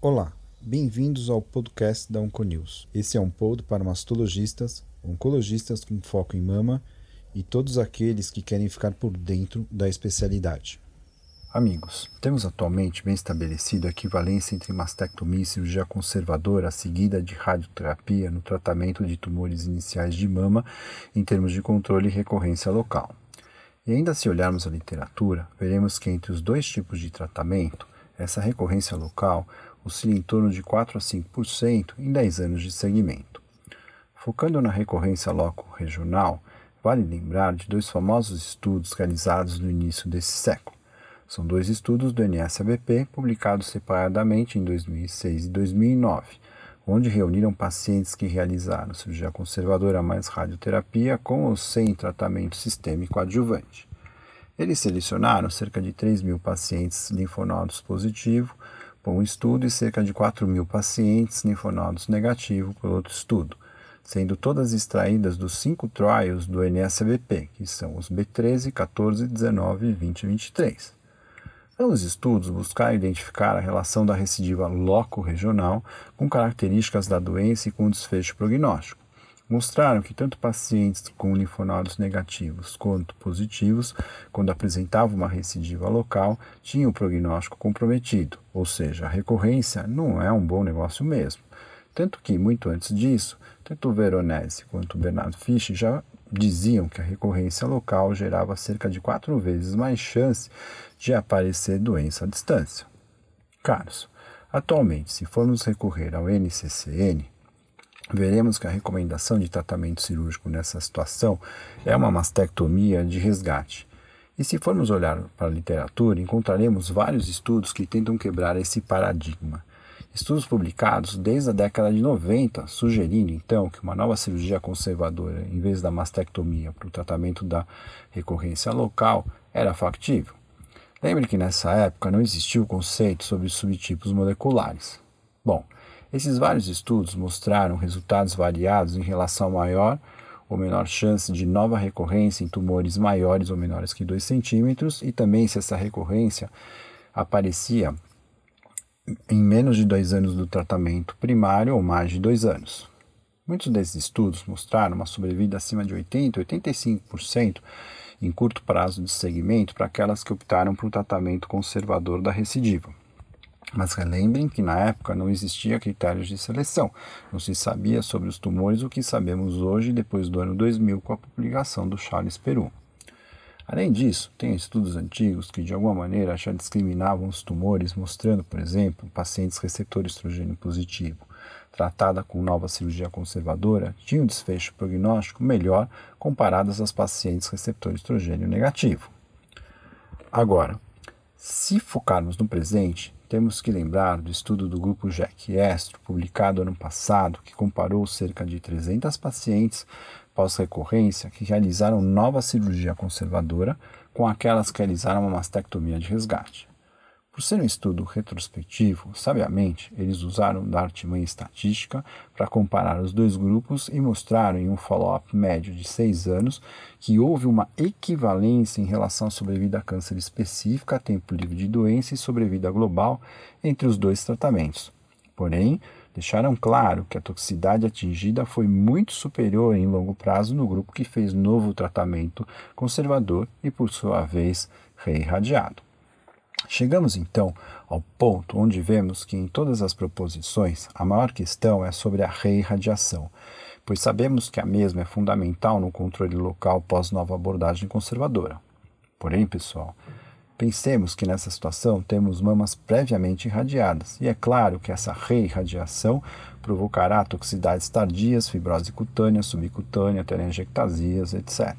Olá, bem-vindos ao podcast da Onconews. Esse é um pod para mastologistas, oncologistas com foco em mama e todos aqueles que querem ficar por dentro da especialidade. Amigos, temos atualmente bem estabelecido a equivalência entre mastectomia e cirurgia conservadora seguida de radioterapia no tratamento de tumores iniciais de mama em termos de controle e recorrência local. E ainda se olharmos a literatura, veremos que entre os dois tipos de tratamento, essa recorrência local oscila em torno de 4 a 5% em 10 anos de segmento. Focando na recorrência local regional, vale lembrar de dois famosos estudos realizados no início desse século. São dois estudos do NSABP publicados separadamente em 2006 e 2009, onde reuniram pacientes que realizaram cirurgia conservadora mais radioterapia com ou sem tratamento sistêmico adjuvante. Eles selecionaram cerca de 3 mil pacientes linfonodos positivo por um estudo e cerca de 4 mil pacientes linfonodos negativo por outro estudo, sendo todas extraídas dos cinco trials do NSABP, que são os B13, 14, 19, 20 e 23. Os estudos buscaram identificar a relação da recidiva loco-regional com características da doença e com desfecho prognóstico. Mostraram que tanto pacientes com linfonodos negativos quanto positivos, quando apresentavam uma recidiva local, tinham o prognóstico comprometido, ou seja, a recorrência não é um bom negócio mesmo. Tanto que, muito antes disso, tanto o Veronese quanto o Bernard Fisch já diziam que a recorrência local gerava cerca de quatro vezes mais chance de aparecer doença à distância. Caros, atualmente, se formos recorrer ao NCCN, veremos que a recomendação de tratamento cirúrgico nessa situação é uma mastectomia de resgate. E se formos olhar para a literatura, encontraremos vários estudos que tentam quebrar esse paradigma. Estudos publicados desde a década de 90 sugerindo então que uma nova cirurgia conservadora, em vez da mastectomia para o tratamento da recorrência local, era factível. Lembre que nessa época não existia o conceito sobre subtipos moleculares. Bom, esses vários estudos mostraram resultados variados em relação a maior ou menor chance de nova recorrência em tumores maiores ou menores que 2 centímetros e também se essa recorrência aparecia em menos de dois anos do tratamento primário ou mais de dois anos. Muitos desses estudos mostraram uma sobrevida acima de 80% 85% em curto prazo de segmento para aquelas que optaram por um tratamento conservador da recidiva. Mas relembrem que na época não existia critérios de seleção, não se sabia sobre os tumores o que sabemos hoje depois do ano 2000 com a publicação do Charles Peru. Além disso, tem estudos antigos que de alguma maneira já discriminavam os tumores, mostrando, por exemplo, pacientes receptores estrogênio positivo, tratada com nova cirurgia conservadora, tinham desfecho prognóstico melhor comparadas às pacientes receptores estrogênio negativo. Agora, se focarmos no presente, temos que lembrar do estudo do grupo Jack Estro, publicado ano passado, que comparou cerca de 300 pacientes pós-recorrência que realizaram nova cirurgia conservadora com aquelas que realizaram uma mastectomia de resgate. Por ser um estudo retrospectivo, sabiamente, eles usaram da artimanha estatística para comparar os dois grupos e mostraram em um follow-up médio de seis anos que houve uma equivalência em relação à sobrevida a câncer específica, tempo livre de doença e sobrevida global entre os dois tratamentos. Porém, deixaram claro que a toxicidade atingida foi muito superior em longo prazo no grupo que fez novo tratamento conservador e, por sua vez, reirradiado. Chegamos então ao ponto onde vemos que em todas as proposições a maior questão é sobre a reirradiação, pois sabemos que a mesma é fundamental no controle local pós nova abordagem conservadora. Porém, pessoal, Pensemos que nessa situação temos mamas previamente irradiadas, e é claro que essa reirradiação provocará toxicidades tardias, fibrose cutânea, subcutânea, telangiectasias, etc.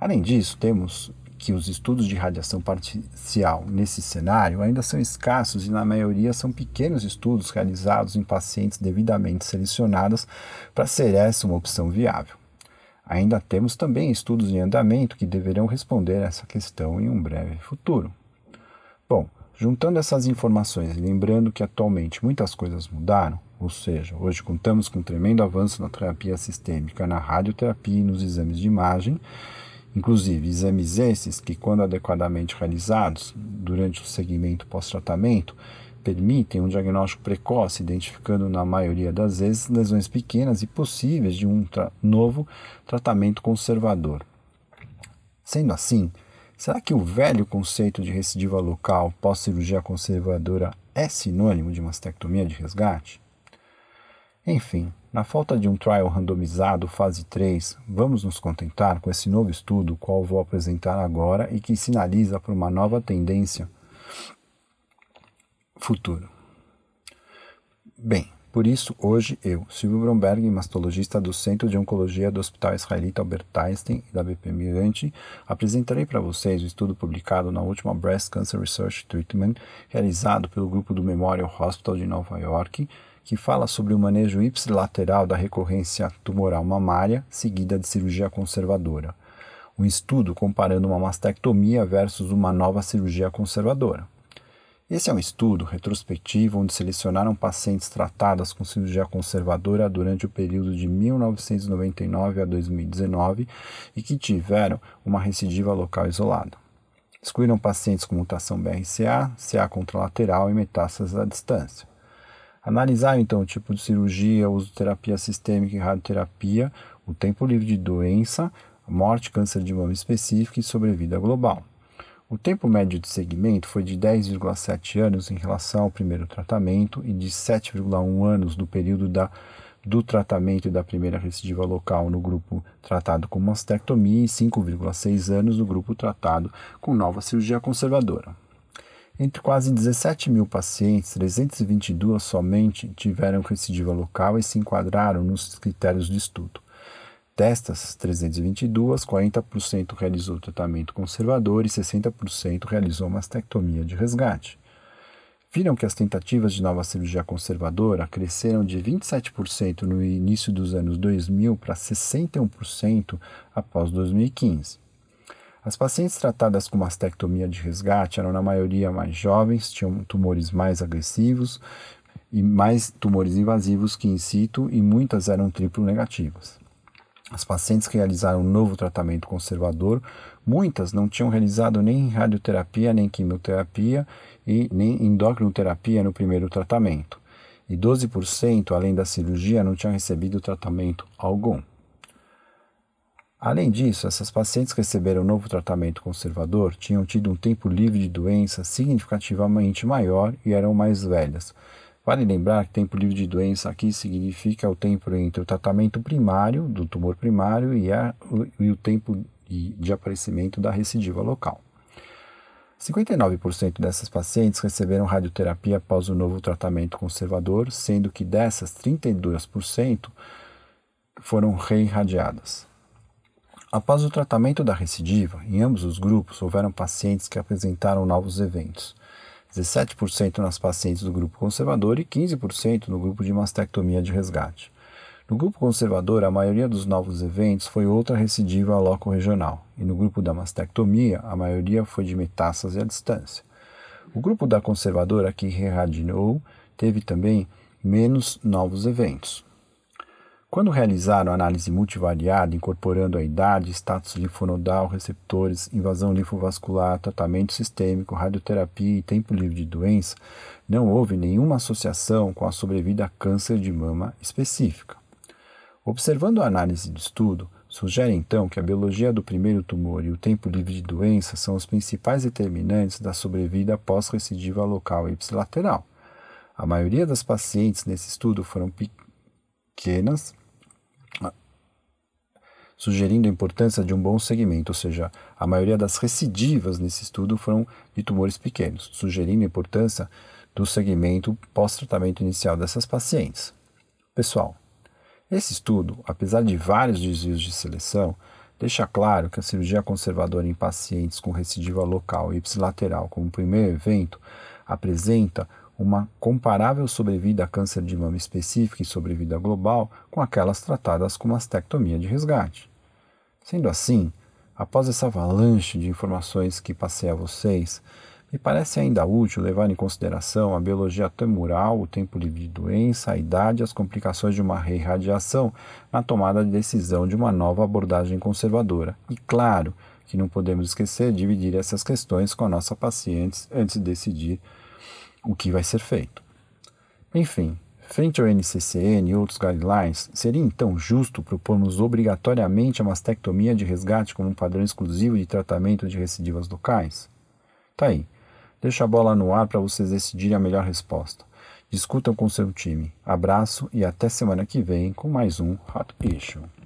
Além disso, temos que os estudos de radiação parcial nesse cenário ainda são escassos e, na maioria, são pequenos estudos realizados em pacientes devidamente selecionados para ser essa uma opção viável. Ainda temos também estudos em andamento que deverão responder essa questão em um breve futuro. Bom, juntando essas informações e lembrando que atualmente muitas coisas mudaram, ou seja, hoje contamos com um tremendo avanço na terapia sistêmica, na radioterapia e nos exames de imagem, Inclusive, exames esses que, quando adequadamente realizados durante o segmento pós-tratamento, permitem um diagnóstico precoce, identificando na maioria das vezes lesões pequenas e possíveis de um tra novo tratamento conservador. Sendo assim, será que o velho conceito de recidiva local pós-cirurgia conservadora é sinônimo de mastectomia de resgate? Enfim, na falta de um trial randomizado fase 3, vamos nos contentar com esse novo estudo, qual vou apresentar agora e que sinaliza para uma nova tendência futuro. Bem, por isso, hoje eu, Silvio Bromberg, mastologista do Centro de Oncologia do Hospital Israelita Albert Einstein e da BP Mirante, apresentarei para vocês o estudo publicado na última Breast Cancer Research Treatment, realizado pelo grupo do Memorial Hospital de Nova York, que fala sobre o manejo ipsilateral da recorrência tumoral mamária seguida de cirurgia conservadora. Um estudo comparando uma mastectomia versus uma nova cirurgia conservadora. Esse é um estudo retrospectivo onde selecionaram pacientes tratadas com cirurgia conservadora durante o período de 1999 a 2019 e que tiveram uma recidiva local isolada. Excluíram pacientes com mutação BRCA, CA contralateral e metástases à distância. Analisaram então o tipo de cirurgia, uso de terapia sistêmica e radioterapia, o tempo livre de doença, morte, câncer de mama específico e sobrevida global. O tempo médio de segmento foi de 10,7 anos em relação ao primeiro tratamento e de 7,1 anos no período da, do tratamento da primeira recidiva local no grupo tratado com mastectomia e 5,6 anos no grupo tratado com nova cirurgia conservadora. Entre quase 17 mil pacientes, 322 somente tiveram recidiva local e se enquadraram nos critérios de estudo. Destas 322, 40% realizou tratamento conservador e 60% realizou mastectomia de resgate. Viram que as tentativas de nova cirurgia conservadora cresceram de 27% no início dos anos 2000 para 61% após 2015. As pacientes tratadas com mastectomia de resgate eram na maioria mais jovens, tinham tumores mais agressivos e mais tumores invasivos que in situ e muitas eram triplo negativas. As pacientes que realizaram um novo tratamento conservador, muitas não tinham realizado nem radioterapia, nem quimioterapia e nem endocrinoterapia no primeiro tratamento. E 12%, além da cirurgia, não tinham recebido tratamento algum. Além disso, essas pacientes que receberam o novo tratamento conservador tinham tido um tempo livre de doença significativamente maior e eram mais velhas, Vale lembrar que tempo livre de doença aqui significa o tempo entre o tratamento primário, do tumor primário, e, a, o, e o tempo de, de aparecimento da recidiva local. 59% dessas pacientes receberam radioterapia após o novo tratamento conservador, sendo que dessas 32% foram reirradiadas. Após o tratamento da recidiva, em ambos os grupos houveram pacientes que apresentaram novos eventos. 17% nas pacientes do grupo conservador e 15% no grupo de mastectomia de resgate. No grupo conservador, a maioria dos novos eventos foi outra recidiva loco-regional, e no grupo da mastectomia, a maioria foi de metástase à distância. O grupo da conservadora que reirradiou teve também menos novos eventos. Quando realizaram análise multivariada, incorporando a idade, status linfonodal, receptores, invasão linfovascular, tratamento sistêmico, radioterapia e tempo livre de doença, não houve nenhuma associação com a sobrevida a câncer de mama específica. Observando a análise do estudo, sugere então que a biologia do primeiro tumor e o tempo livre de doença são os principais determinantes da sobrevida pós-recidiva local ipsilateral. A maioria das pacientes nesse estudo foram pequenas, sugerindo a importância de um bom segmento, ou seja, a maioria das recidivas nesse estudo foram de tumores pequenos, sugerindo a importância do segmento pós-tratamento inicial dessas pacientes. Pessoal, esse estudo, apesar de vários desvios de seleção, deixa claro que a cirurgia conservadora em pacientes com recidiva local e ipsilateral como primeiro evento apresenta uma comparável sobrevida a câncer de mama específica e sobrevida global com aquelas tratadas com mastectomia de resgate. Sendo assim, após essa avalanche de informações que passei a vocês, Me parece ainda útil levar em consideração a biologia tumoral, o tempo livre de doença, a idade e as complicações de uma reirradiação na tomada de decisão de uma nova abordagem conservadora. E claro que não podemos esquecer de dividir essas questões com a nossa pacientes antes de decidir o que vai ser feito. Enfim, frente ao NCCN e outros guidelines, seria então justo propormos obrigatoriamente a mastectomia de resgate como um padrão exclusivo de tratamento de recidivas locais? Tá aí. Deixo a bola no ar para vocês decidirem a melhor resposta. Discutam com seu time. Abraço e até semana que vem com mais um Hot Issue.